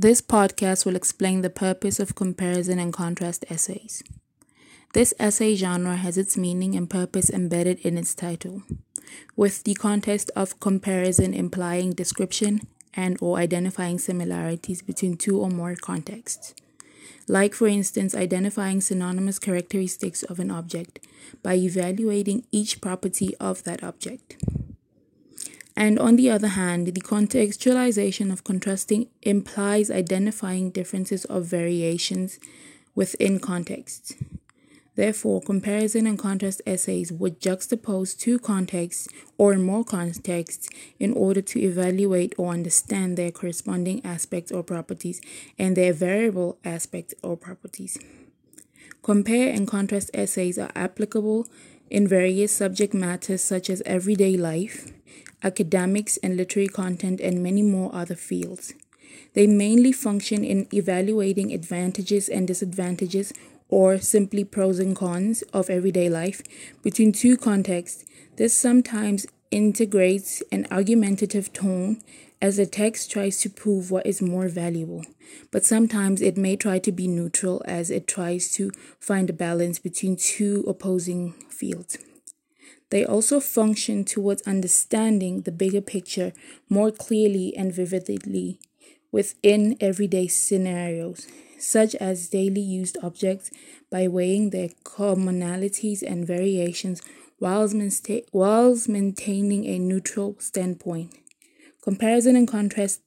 This podcast will explain the purpose of comparison and contrast essays. This essay genre has its meaning and purpose embedded in its title, with the context of comparison implying description and or identifying similarities between two or more contexts. Like for instance, identifying synonymous characteristics of an object by evaluating each property of that object. And on the other hand, the contextualization of contrasting implies identifying differences of variations within context. Therefore, comparison and contrast essays would juxtapose two contexts or more contexts in order to evaluate or understand their corresponding aspects or properties and their variable aspects or properties. Compare and contrast essays are applicable in various subject matters such as everyday life, academics and literary content, and many more other fields. They mainly function in evaluating advantages and disadvantages or simply pros and cons of everyday life between two contexts. This sometimes integrates an argumentative tone as the text tries to prove what is more valuable, but sometimes it may try to be neutral as it tries to find a balance between two opposing fields. They also function towards understanding the bigger picture more clearly and vividly within everyday scenarios, such as daily used objects, by weighing their commonalities and variations whilst, maintain- whilst maintaining a neutral standpoint. Comparison and contrast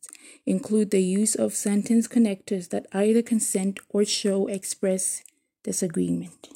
include the use of sentence connectors that either consent or show express disagreement.